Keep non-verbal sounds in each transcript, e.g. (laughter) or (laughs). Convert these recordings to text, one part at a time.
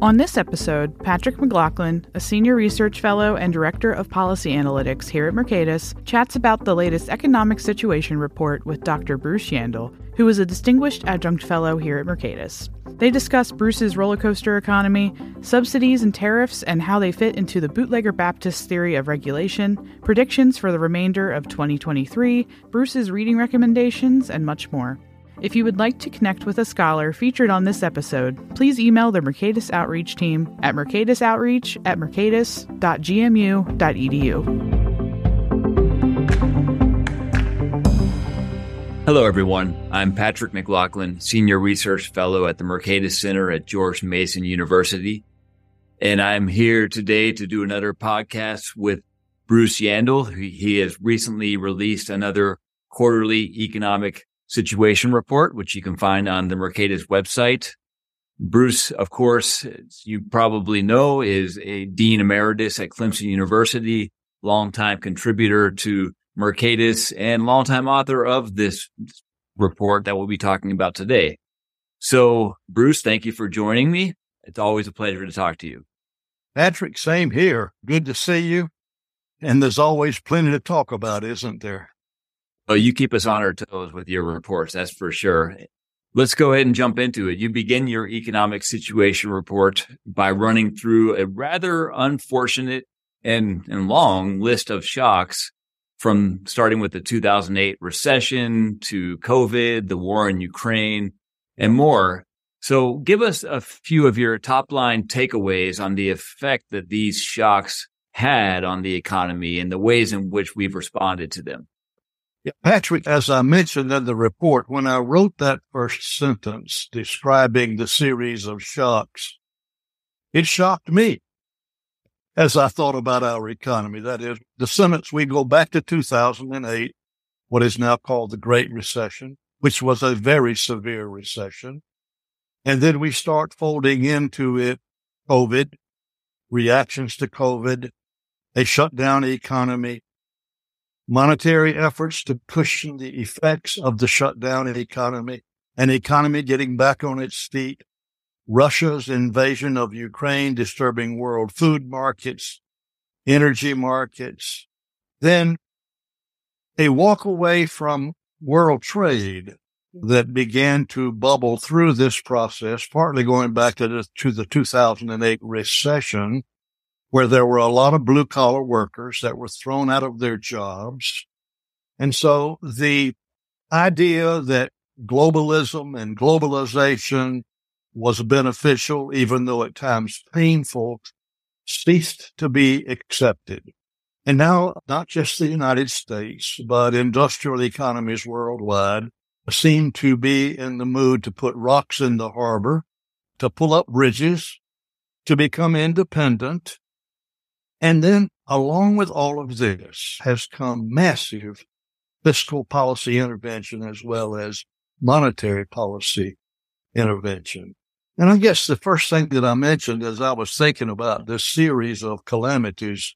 On this episode, Patrick McLaughlin, a senior research fellow and director of policy analytics here at Mercatus, chats about the latest economic situation report with Dr. Bruce Yandle, who is a distinguished adjunct fellow here at Mercatus. They discuss Bruce's roller coaster economy, subsidies and tariffs, and how they fit into the bootlegger Baptist theory of regulation, predictions for the remainder of 2023, Bruce's reading recommendations, and much more. If you would like to connect with a scholar featured on this episode, please email the Mercatus Outreach team at mercatusoutreach at mercatus.gmu.edu. Hello, everyone. I'm Patrick McLaughlin, Senior Research Fellow at the Mercatus Center at George Mason University. And I'm here today to do another podcast with Bruce Yandle. He has recently released another quarterly economic situation report, which you can find on the Mercatus website. Bruce, of course, you probably know, is a dean emeritus at Clemson University, longtime contributor to Mercatus and longtime author of this report that we'll be talking about today. So, Bruce, thank you for joining me. It's always a pleasure to talk to you. Patrick, same here. Good to see you. And there's always plenty to talk about, isn't there? Oh, you keep us on our toes with your reports. That's for sure. Let's go ahead and jump into it. You begin your economic situation report by running through a rather unfortunate and, and long list of shocks from starting with the 2008 recession to COVID, the war in Ukraine, and more. So give us a few of your top line takeaways on the effect that these shocks had on the economy and the ways in which we've responded to them. Patrick, as I mentioned in the report, when I wrote that first sentence describing the series of shocks, it shocked me as I thought about our economy. That is, the sentence we go back to 2008, what is now called the Great Recession, which was a very severe recession. And then we start folding into it COVID, reactions to COVID, a shutdown economy, monetary efforts to cushion the effects of the shutdown economy, an economy getting back on its feet, Russia's invasion of Ukraine disturbing world food markets, energy markets, then a walk away from world trade that began to bubble through this process, partly going back to the, to the 2008 recession, where there were a lot of blue collar workers that were thrown out of their jobs. And so the idea that globalism and globalization was beneficial, even though at times painful, ceased to be accepted. And now, not just the United States, but industrial economies worldwide seem to be in the mood to put rocks in the harbor, to pull up bridges, to become independent, and then along with all of this has come massive fiscal policy intervention as well as monetary policy intervention. And I guess the first thing that I mentioned as I was thinking about this series of calamities,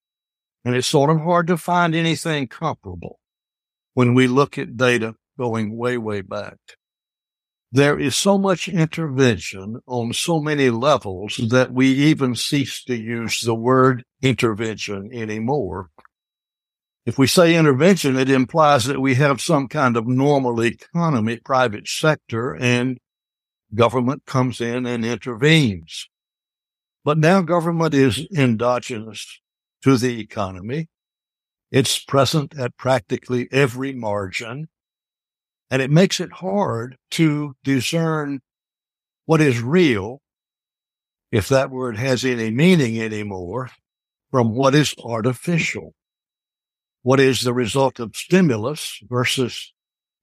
and it's sort of hard to find anything comparable when we look at data going way, way back there is so much intervention on so many levels that we even cease to use the word intervention anymore. If we say intervention, it implies that we have some kind of normal economy, private sector, and government comes in and intervenes. But now government is endogenous to the economy. It's present at practically every margin. And it makes it hard to discern what is real, if that word has any meaning anymore, from what is artificial. What is the result of stimulus versus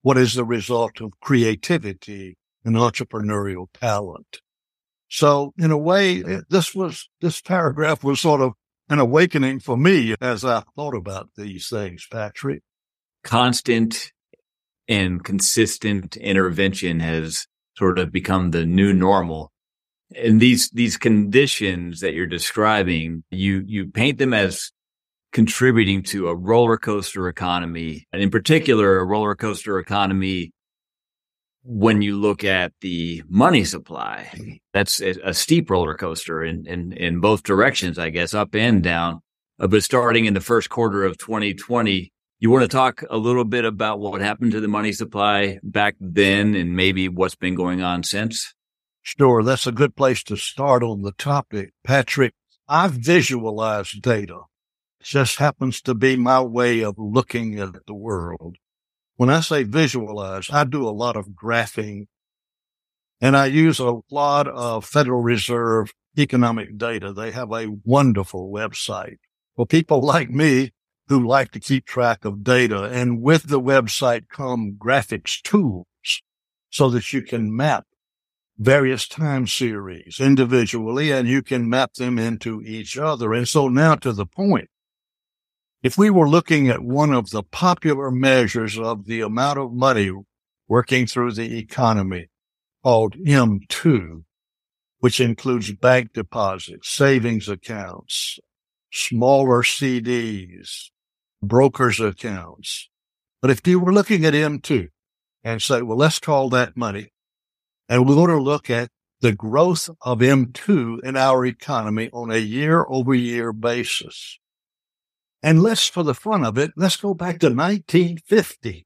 what is the result of creativity and entrepreneurial talent. So in a way, this was, this paragraph was sort of an awakening for me as I thought about these things, Patrick. Constant and consistent intervention has sort of become the new normal. And these, these conditions that you're describing, you, you paint them as contributing to a roller coaster economy. And in particular, a roller coaster economy when you look at the money supply, that's a steep roller coaster in, in, in both directions, I guess, up and down. But starting in the first quarter of 2020, you want to talk a little bit about what happened to the money supply back then and maybe what's been going on since? Sure. That's a good place to start on the topic. Patrick, I've visualized data. It just happens to be my way of looking at the world. When I say visualize, I do a lot of graphing and I use a lot of Federal Reserve economic data. They have a wonderful website for people like me who like to keep track of data. And with the website come graphics tools so that you can map various time series individually and you can map them into each other. And so now to the point. If we were looking at one of the popular measures of the amount of money working through the economy called M2, which includes bank deposits, savings accounts, smaller CDs, brokers accounts. But if you were looking at M2 and say, well, let's call that money and we're going to look at the growth of M2 in our economy on a year over year basis. And let's, for the fun of it, let's go back to 1950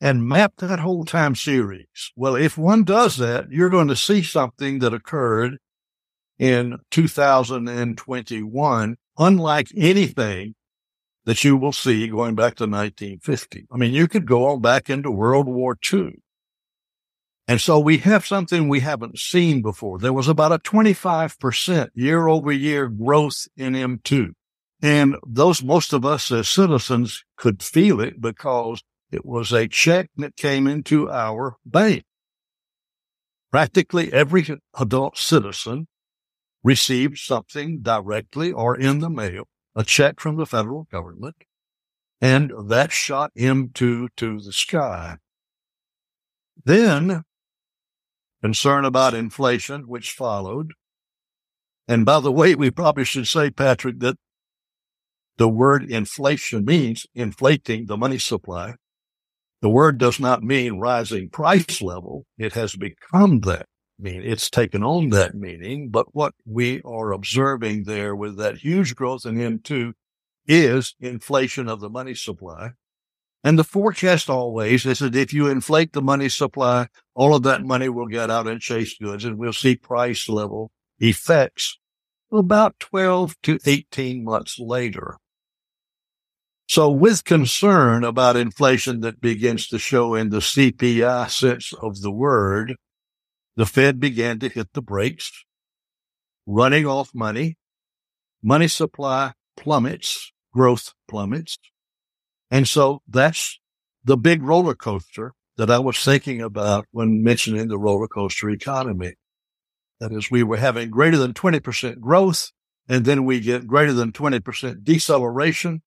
and map that whole time series. Well, if one does that, you're going to see something that occurred in 2021, unlike anything that you will see going back to 1950. I mean, you could go on back into World War II. And so we have something we haven't seen before. There was about a 25% year over year growth in M2. And those, most of us as citizens could feel it because it was a check that came into our bank. Practically every adult citizen received something directly or in the mail, a check from the federal government, and that shot M2 to the sky. Then concern about inflation, which followed. And by the way, we probably should say, Patrick, that the word inflation means inflating the money supply. The word does not mean rising price level. It has become that mean. It's taken on that meaning. But what we are observing there with that huge growth in M2 is inflation of the money supply. And the forecast always is that if you inflate the money supply, all of that money will get out and chase goods and we'll see price level effects about 12 to 18 months later. So with concern about inflation that begins to show in the CPI sense of the word, the Fed began to hit the brakes, running off money. Money supply plummets, growth plummets. And so that's the big roller coaster that I was thinking about when mentioning the roller coaster economy. That is, we were having greater than 20% growth and then we get greater than 20% deceleration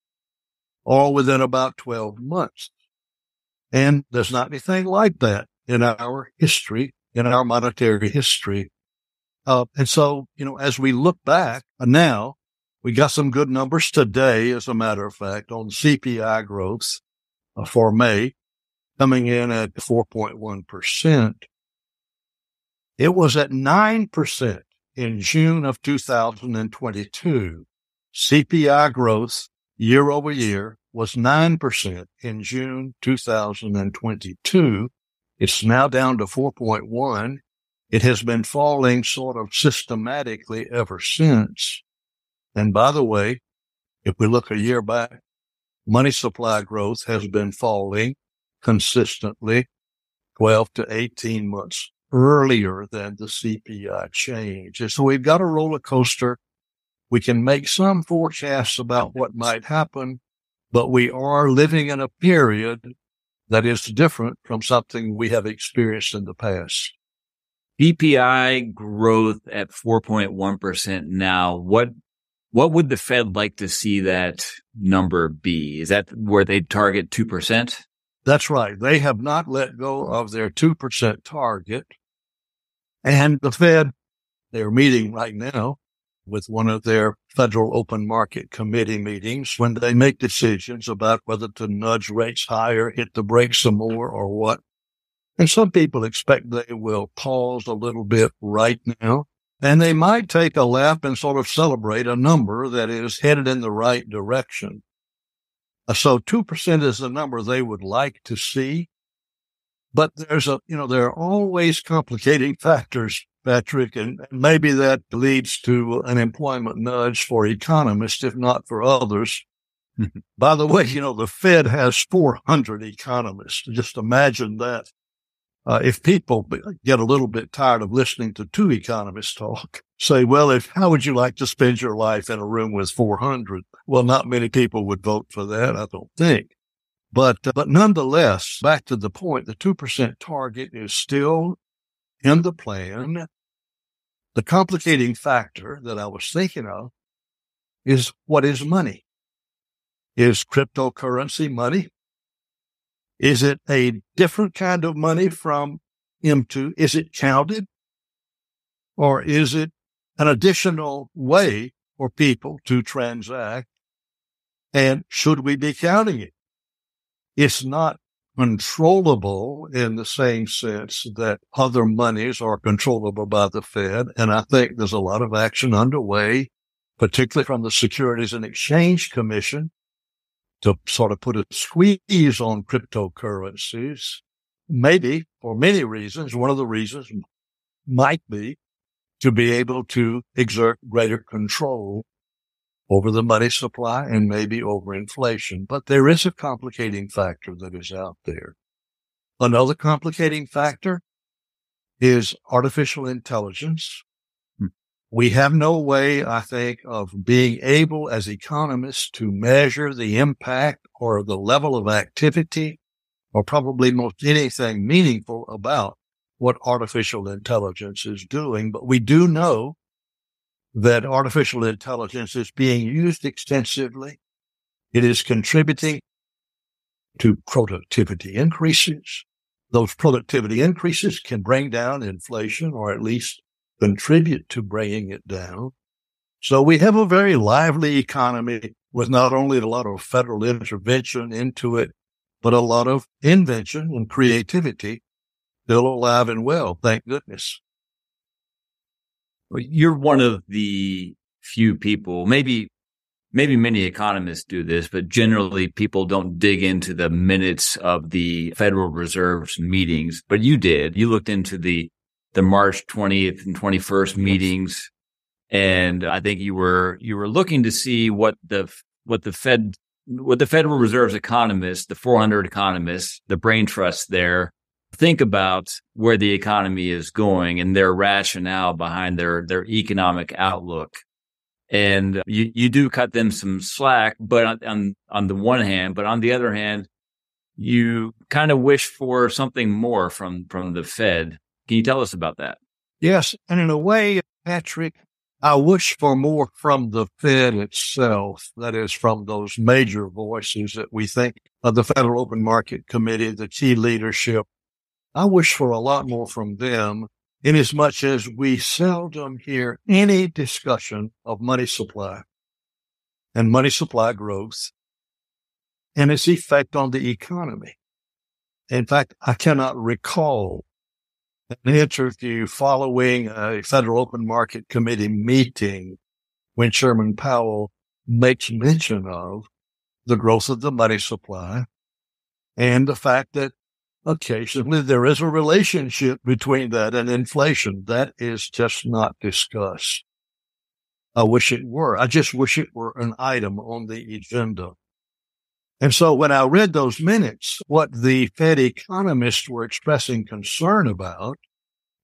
all within about 12 months. And there's not anything like that in our history, in our monetary history. Uh, and so, you know, as we look back now, we got some good numbers today, as a matter of fact, on CPI growth uh, for May, coming in at 4.1%. It was at 9% in June of 2022. CPI growth year over year was 9% in June 2022. It's now down to 4.1. It has been falling sort of systematically ever since. And by the way, if we look a year back, money supply growth has been falling consistently 12 to 18 months earlier than the CPI change. And so we've got a roller coaster we can make some forecasts about what might happen, but we are living in a period that is different from something we have experienced in the past. CPI growth at 4.1% now. What, what would the Fed like to see that number be? Is that where they target 2%? That's right. They have not let go of their 2% target. And the Fed, they're meeting right now with one of their federal open market committee meetings when they make decisions about whether to nudge rates higher, hit the brakes some more or what. And some people expect they will pause a little bit right now and they might take a lap and sort of celebrate a number that is headed in the right direction. Uh, so 2% is the number they would like to see. But there's a, you know, there are always complicating factors, Patrick, and maybe that leads to an employment nudge for economists, if not for others. (laughs) By the way, you know, the Fed has 400 economists. Just imagine that. Uh, if people get a little bit tired of listening to two economists talk, say, well, if, how would you like to spend your life in a room with 400? Well, not many people would vote for that, I don't think. But, uh, but nonetheless, back to the point, the 2% target is still in the plan. The complicating factor that I was thinking of is what is money? Is cryptocurrency money? Is it a different kind of money from M2? Is it counted? Or is it an additional way for people to transact? And should we be counting it? It's not controllable in the same sense that other monies are controllable by the Fed. And I think there's a lot of action underway, particularly from the Securities and Exchange Commission to sort of put a squeeze on cryptocurrencies. Maybe for many reasons, one of the reasons might be to be able to exert greater control over the money supply and maybe over inflation. But there is a complicating factor that is out there. Another complicating factor is artificial intelligence. Hmm. We have no way, I think, of being able as economists to measure the impact or the level of activity or probably most anything meaningful about what artificial intelligence is doing. But we do know that artificial intelligence is being used extensively. It is contributing to productivity increases. Those productivity increases can bring down inflation or at least contribute to bringing it down. So we have a very lively economy with not only a lot of federal intervention into it, but a lot of invention and creativity still alive and well. Thank goodness. You're one of the few people, maybe, maybe many economists do this, but generally people don't dig into the minutes of the Federal Reserve's meetings. But you did. You looked into the the March 20th and 21st meetings. And I think you were, you were looking to see what the, what the Fed, what the Federal Reserve's economists, the 400 economists, the brain trust there think about where the economy is going and their rationale behind their, their economic outlook. And you, you do cut them some slack, but on, on, on the one hand, but on the other hand, you kind of wish for something more from, from the Fed. Can you tell us about that? Yes. And in a way, Patrick, I wish for more from the Fed itself. That is from those major voices that we think of the Federal Open Market Committee, the key leadership. I wish for a lot more from them inasmuch as we seldom hear any discussion of money supply and money supply growth and its effect on the economy. In fact, I cannot recall an interview following a Federal Open Market Committee meeting when Chairman Powell makes mention of the growth of the money supply and the fact that occasionally there is a relationship between that and inflation. That is just not discussed. I wish it were. I just wish it were an item on the agenda. And so when I read those minutes, what the Fed economists were expressing concern about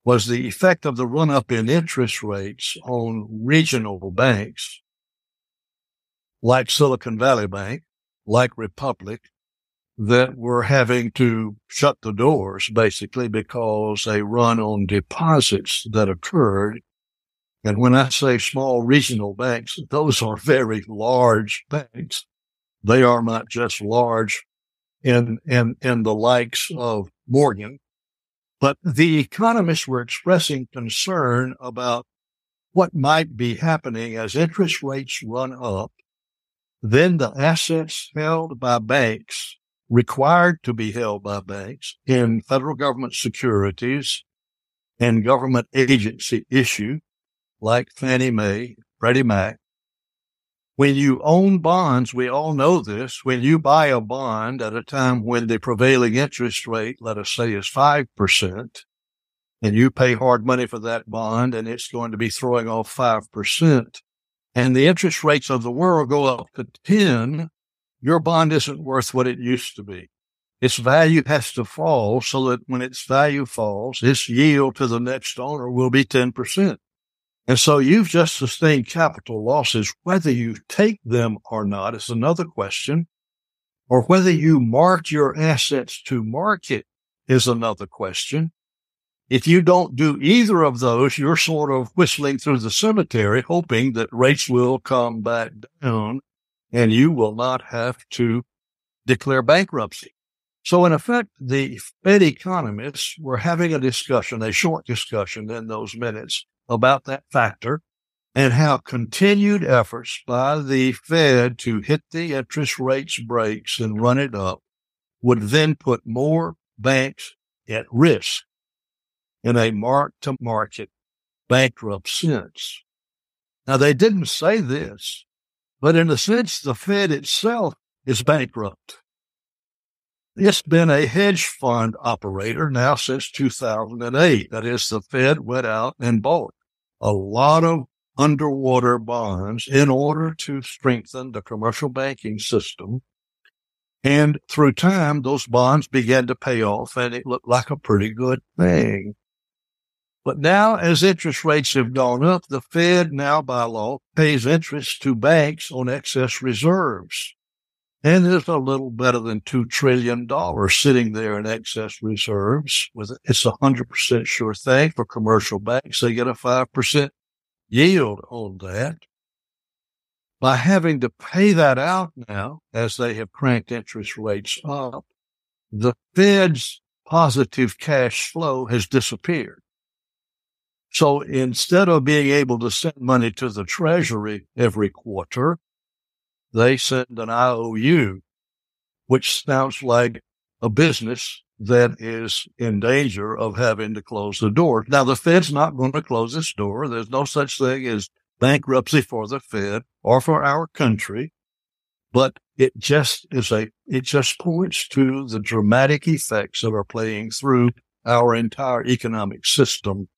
was the effect of the run up in interest rates on regional banks like Silicon Valley Bank, like Republic, that were having to shut the doors basically because a run on deposits that occurred. And when I say small regional banks, those are very large banks they are not just large in, in, in the likes of Morgan, but the economists were expressing concern about what might be happening as interest rates run up. Then the assets held by banks required to be held by banks in federal government securities and government agency issue like Fannie Mae, Freddie Mac. When you own bonds, we all know this. When you buy a bond at a time when the prevailing interest rate, let us say, is 5%, and you pay hard money for that bond and it's going to be throwing off 5%, and the interest rates of the world go up to 10, your bond isn't worth what it used to be. Its value has to fall so that when its value falls, its yield to the next owner will be 10%. And so you've just sustained capital losses. Whether you take them or not is another question, or whether you mark your assets to market is another question. If you don't do either of those, you're sort of whistling through the cemetery, hoping that rates will come back down and you will not have to declare bankruptcy. So in effect, the Fed economists were having a discussion, a short discussion in those minutes about that factor and how continued efforts by the Fed to hit the interest rates brakes and run it up would then put more banks at risk in a mark to market bankrupt sense. Now, they didn't say this, but in a sense, the Fed itself is bankrupt. It's been a hedge fund operator now since 2008. That is, the Fed went out and bought a lot of underwater bonds in order to strengthen the commercial banking system. And through time, those bonds began to pay off and it looked like a pretty good thing. But now, as interest rates have gone up, the Fed now by law pays interest to banks on excess reserves. And there's a little better than $2 trillion sitting there in excess reserves. With It's a 100% sure thing for commercial banks. They get a 5% yield on that. By having to pay that out now, as they have cranked interest rates up, the Fed's positive cash flow has disappeared. So instead of being able to send money to the treasury every quarter, they send an IOU, which sounds like a business that is in danger of having to close the door. Now, the Fed's not going to close this door. There's no such thing as bankruptcy for the Fed or for our country. But it just is a, it just points to the dramatic effects that are playing through our entire economic system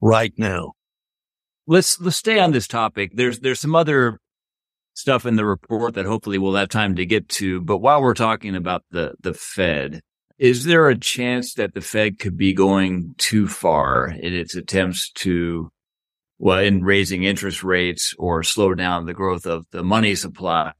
right now. Let's let's stay on this topic. There's there's some other stuff in the report that hopefully we'll have time to get to. But while we're talking about the the Fed, is there a chance that the Fed could be going too far in its attempts to well in raising interest rates or slow down the growth of the money supply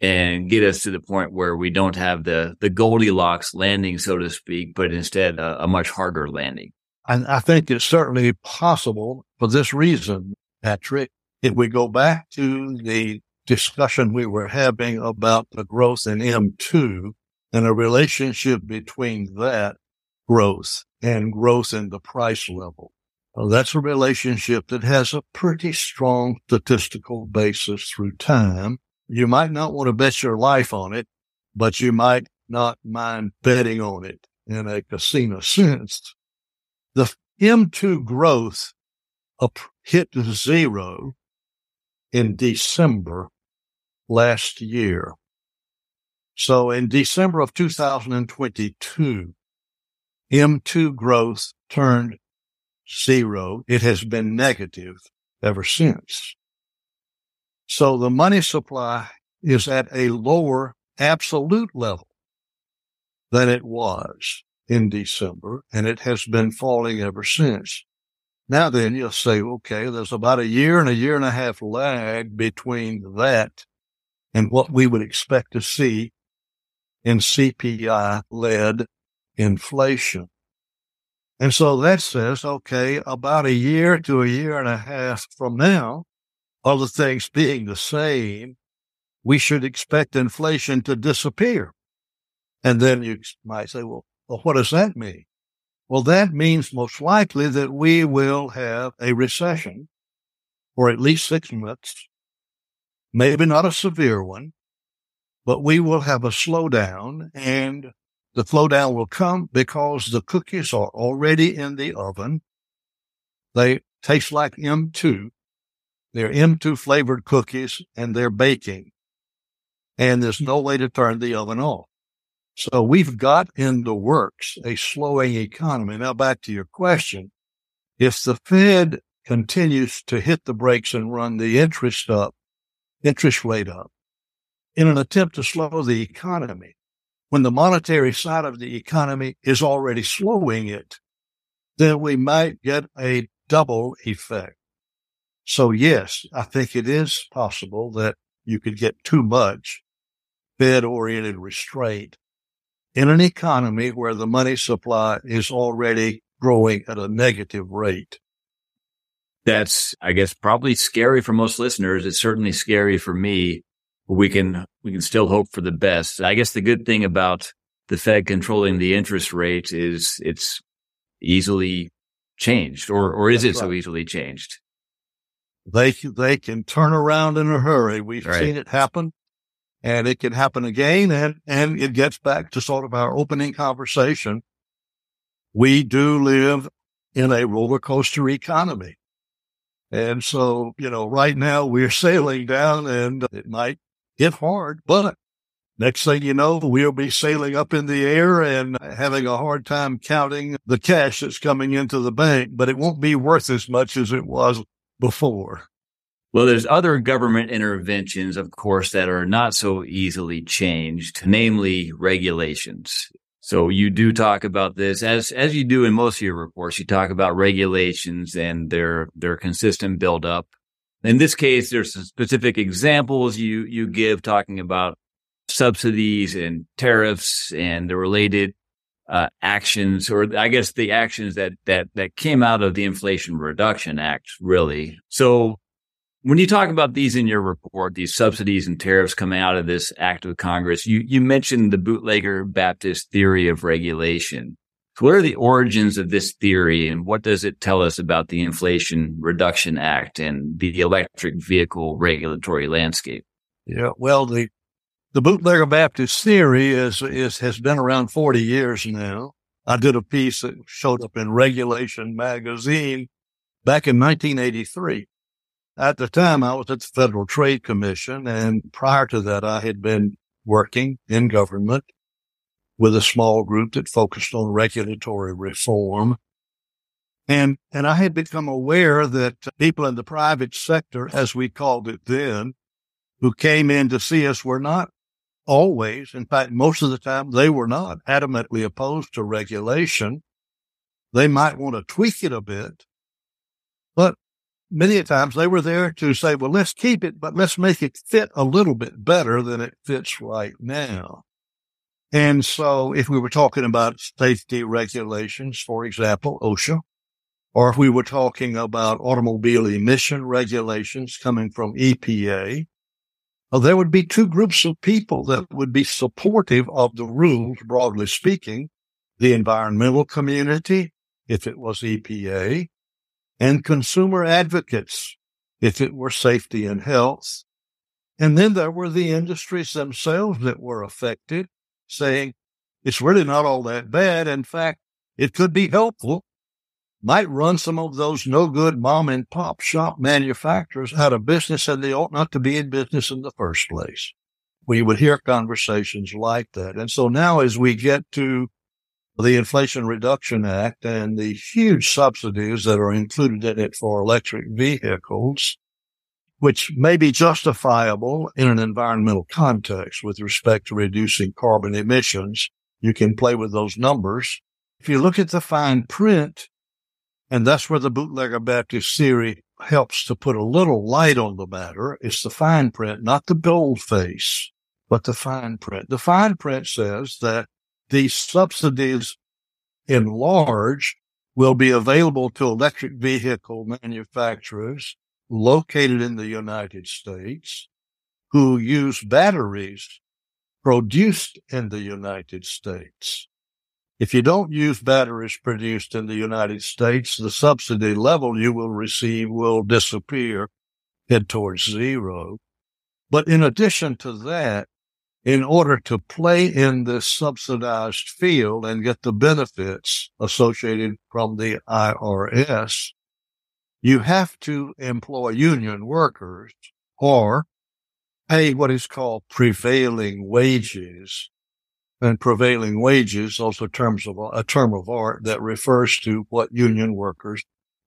and get us to the point where we don't have the the Goldilocks landing, so to speak, but instead a, a much harder landing? And I think it's certainly possible for this reason, Patrick. If we go back to the discussion we were having about the growth in M2 and a relationship between that growth and growth in the price level. Well, that's a relationship that has a pretty strong statistical basis through time. You might not want to bet your life on it, but you might not mind betting on it in a casino sense. The M2 growth hit zero in December last year. So in December of 2022, M2 growth turned zero. It has been negative ever since. So the money supply is at a lower absolute level than it was in December, and it has been falling ever since. Now then, you'll say, okay, there's about a year and a year and a half lag between that and what we would expect to see in CPI led inflation. And so that says, okay, about a year to a year and a half from now, other things being the same, we should expect inflation to disappear. And then you might say, well, well, what does that mean? Well, that means most likely that we will have a recession for at least six months, maybe not a severe one, but we will have a slowdown and the slowdown will come because the cookies are already in the oven. They taste like M2. They're M2 flavored cookies and they're baking and there's no way to turn the oven off. So we've got in the works a slowing economy. Now back to your question. If the Fed continues to hit the brakes and run the interest up, interest rate up in an attempt to slow the economy, when the monetary side of the economy is already slowing it, then we might get a double effect. So yes, I think it is possible that you could get too much Fed oriented restraint in an economy where the money supply is already growing at a negative rate. That's, I guess, probably scary for most listeners. It's certainly scary for me. We can, we can still hope for the best. I guess the good thing about the Fed controlling the interest rate is it's easily changed or, or is That's it right. so easily changed? They, they can turn around in a hurry. We've right. seen it happen and it can happen again. And, and it gets back to sort of our opening conversation. We do live in a roller coaster economy. And so, you know, right now we're sailing down and it might get hard, but next thing you know, we'll be sailing up in the air and having a hard time counting the cash that's coming into the bank, but it won't be worth as much as it was before. Well, there's other government interventions, of course, that are not so easily changed, namely regulations. So you do talk about this as, as you do in most of your reports. You talk about regulations and their, their consistent buildup. In this case, there's some specific examples you, you give talking about subsidies and tariffs and the related uh, actions, or I guess the actions that that that came out of the Inflation Reduction Act, really. So when you talk about these in your report, these subsidies and tariffs coming out of this act of Congress, you, you mentioned the bootlegger Baptist theory of regulation. So what are the origins of this theory and what does it tell us about the Inflation Reduction Act and the electric vehicle regulatory landscape? Yeah, well, the, the bootlegger Baptist theory is, is, has been around 40 years now. I did a piece that showed up in Regulation magazine back in 1983. At the time, I was at the Federal Trade Commission, and prior to that, I had been working in government with a small group that focused on regulatory reform. And, and I had become aware that people in the private sector, as we called it then, who came in to see us were not always, in fact, most of the time, they were not adamantly opposed to regulation. They might want to tweak it a bit, but many a times they were there to say, well, let's keep it, but let's make it fit a little bit better than it fits right now. And so if we were talking about safety regulations, for example, OSHA, or if we were talking about automobile emission regulations coming from EPA, well, there would be two groups of people that would be supportive of the rules, broadly speaking, the environmental community, if it was EPA, and consumer advocates if it were safety and health. And then there were the industries themselves that were affected, saying it's really not all that bad. In fact, it could be helpful. Might run some of those no good mom and pop shop manufacturers out of business and they ought not to be in business in the first place. We would hear conversations like that. And so now as we get to the Inflation Reduction Act and the huge subsidies that are included in it for electric vehicles, which may be justifiable in an environmental context with respect to reducing carbon emissions. You can play with those numbers. If you look at the fine print, and that's where the bootlegger Baptist theory helps to put a little light on the matter. It's the fine print, not the bold face, but the fine print. The fine print says that these subsidies in large will be available to electric vehicle manufacturers located in the United States who use batteries produced in the United States. If you don't use batteries produced in the United States, the subsidy level you will receive will disappear, head towards zero. But in addition to that, in order to play in this subsidized field and get the benefits associated from the IRS, you have to employ union workers or pay what is called prevailing wages. And prevailing wages, also terms of a term of art that refers to what union workers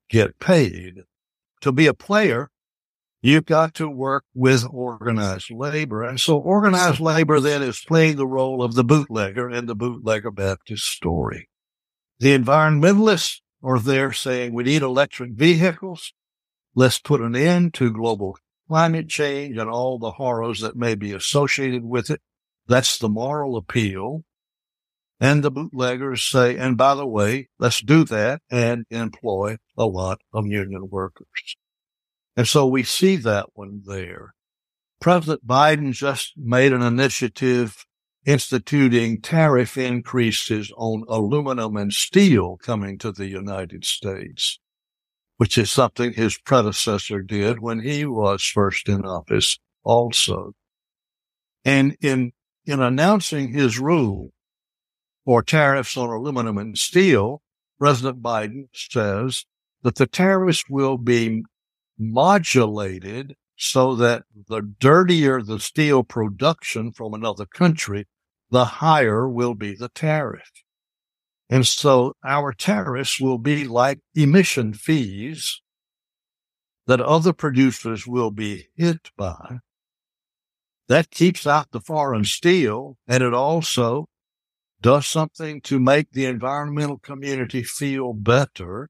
get paid. To be a player, You've got to work with organized labor. And so organized labor then is playing the role of the bootlegger in the bootlegger Baptist story. The environmentalists are there saying we need electric vehicles. Let's put an end to global climate change and all the horrors that may be associated with it. That's the moral appeal. And the bootleggers say, and by the way, let's do that and employ a lot of union workers. And so we see that one there. President Biden just made an initiative instituting tariff increases on aluminum and steel coming to the United States, which is something his predecessor did when he was first in office also. And in, in announcing his rule for tariffs on aluminum and steel, President Biden says that the tariffs will be modulated so that the dirtier the steel production from another country, the higher will be the tariff. And so our tariffs will be like emission fees that other producers will be hit by. That keeps out the foreign steel and it also does something to make the environmental community feel better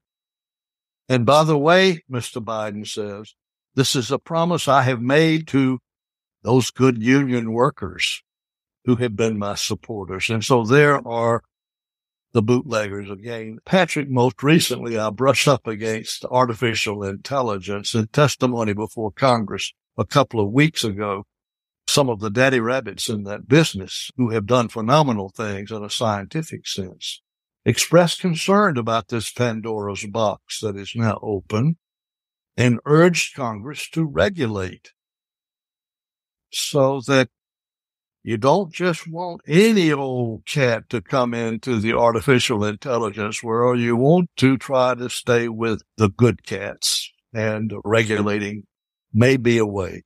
and by the way, Mr. Biden says, this is a promise I have made to those good union workers who have been my supporters. And so there are the bootleggers again. Patrick, most recently, I brushed up against artificial intelligence in testimony before Congress a couple of weeks ago. Some of the daddy rabbits in that business who have done phenomenal things in a scientific sense expressed concern about this Pandora's box that is now open and urged Congress to regulate so that you don't just want any old cat to come into the artificial intelligence world. You want to try to stay with the good cats and regulating may be a way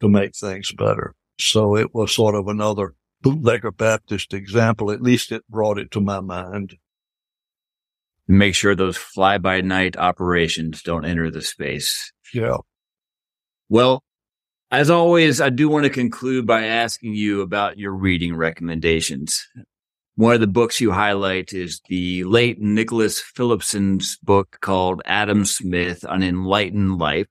to make things better. So it was sort of another bootlegger Baptist example. At least it brought it to my mind make sure those fly by night operations don't enter the space. Yeah. Well, as always, I do want to conclude by asking you about your reading recommendations. One of the books you highlight is the late Nicholas Phillipson's book called Adam Smith, An Enlightened Life.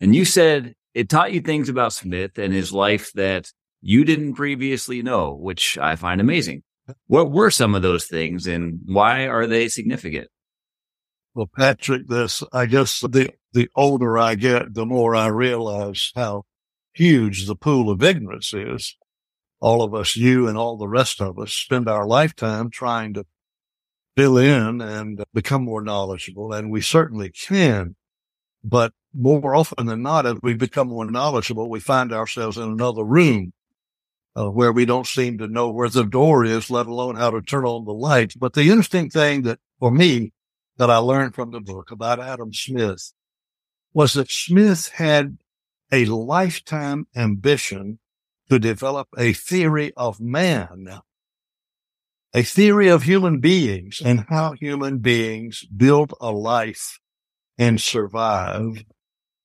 And you said it taught you things about Smith and his life that you didn't previously know, which I find amazing. What were some of those things and why are they significant? Well, Patrick, this, I guess the, the older I get, the more I realize how huge the pool of ignorance is. All of us, you and all the rest of us spend our lifetime trying to fill in and become more knowledgeable. And we certainly can. But more often than not, as we become more knowledgeable, we find ourselves in another room uh, where we don't seem to know where the door is, let alone how to turn on the lights. But the interesting thing that for me that I learned from the book about Adam Smith was that Smith had a lifetime ambition to develop a theory of man, a theory of human beings and how human beings build a life and survive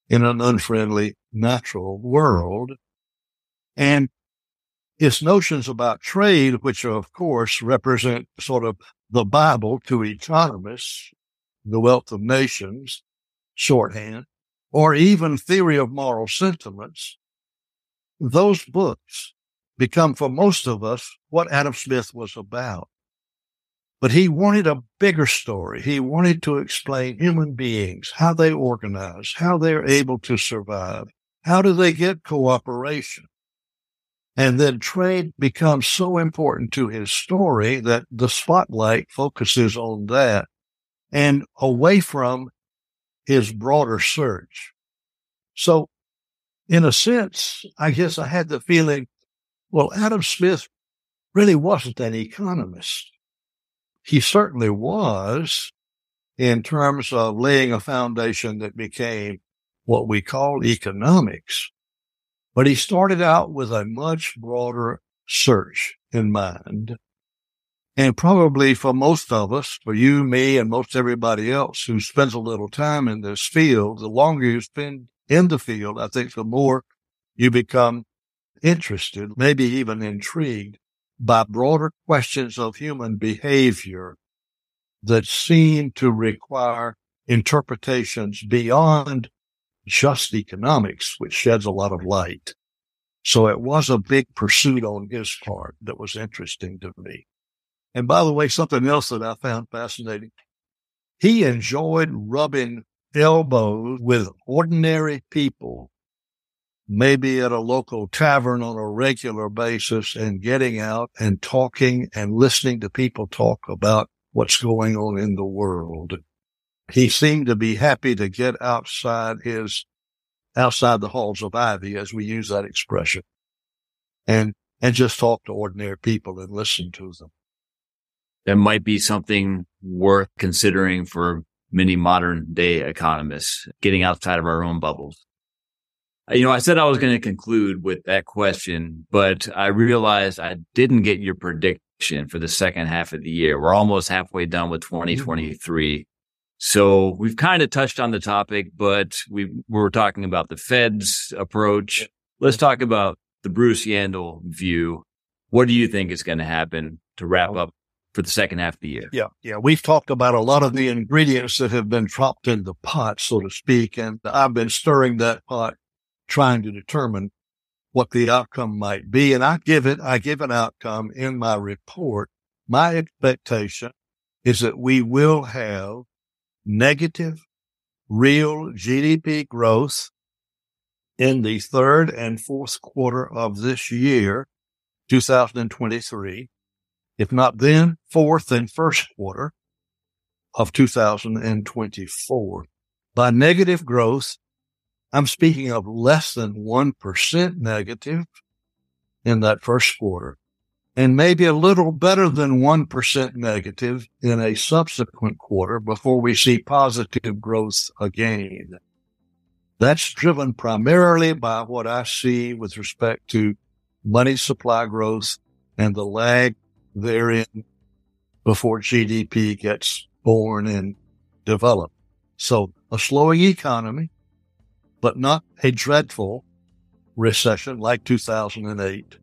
in an unfriendly natural world. And his notions about trade, which of course represent sort of the Bible to economists, the wealth of nations, shorthand, or even theory of moral sentiments, those books become for most of us what Adam Smith was about. But he wanted a bigger story. He wanted to explain human beings, how they organize, how they're able to survive. How do they get cooperation? And then trade becomes so important to his story that the spotlight focuses on that and away from his broader search. So in a sense, I guess I had the feeling Well, Adam Smith really wasn't an economist. He certainly was in terms of laying a foundation that became what we call economics. But he started out with a much broader search in mind. And probably for most of us, for you, me, and most everybody else who spends a little time in this field, the longer you spend in the field, I think the more you become interested, maybe even intrigued by broader questions of human behavior that seem to require interpretations beyond just economics, which sheds a lot of light. So it was a big pursuit on his part that was interesting to me. And by the way, something else that I found fascinating, he enjoyed rubbing elbows with ordinary people, maybe at a local tavern on a regular basis and getting out and talking and listening to people talk about what's going on in the world. He seemed to be happy to get outside his, outside the halls of ivy, as we use that expression, and, and just talk to ordinary people and listen to them. That might be something worth considering for many modern day economists, getting outside of our own bubbles. Uh, you know, I said I was going to conclude with that question, but I realized I didn't get your prediction for the second half of the year. We're almost halfway done with mm-hmm. 2023. So we've kind of touched on the topic, but we, we were talking about the Fed's approach. Let's talk about the Bruce Yandle view. What do you think is going to happen to wrap up for the second half of the year? Yeah. Yeah. We've talked about a lot of the ingredients that have been dropped in the pot, so to speak. And I've been stirring that pot, trying to determine what the outcome might be. And I give it, I give an outcome in my report. My expectation is that we will have negative real GDP growth in the third and fourth quarter of this year, 2023. If not then, fourth and first quarter of 2024. By negative growth, I'm speaking of less than 1% negative in that first quarter and maybe a little better than 1% negative in a subsequent quarter before we see positive growth again. That's driven primarily by what I see with respect to money supply growth and the lag therein before GDP gets born and developed. So a slowing economy, but not a dreadful recession like 2008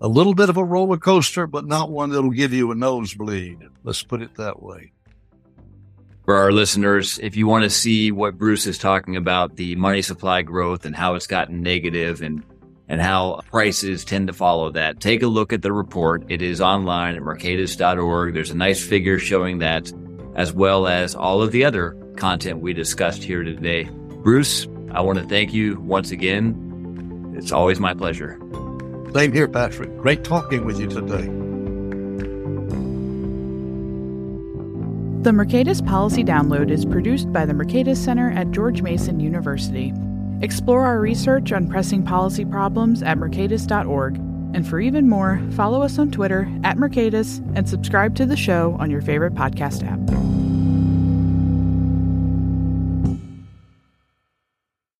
a little bit of a roller coaster, but not one that'll give you a nosebleed. Let's put it that way. For our listeners, if you want to see what Bruce is talking about, the money supply growth and how it's gotten negative and and how prices tend to follow that. Take a look at the report. It is online at mercatus.org. There's a nice figure showing that, as well as all of the other content we discussed here today. Bruce, I want to thank you once again. It's always my pleasure. Same here, Patrick. Great talking with you today. The Mercatus Policy Download is produced by the Mercatus Center at George Mason University. Explore our research on pressing policy problems at mercatus.org. And for even more, follow us on Twitter at Mercatus and subscribe to the show on your favorite podcast app.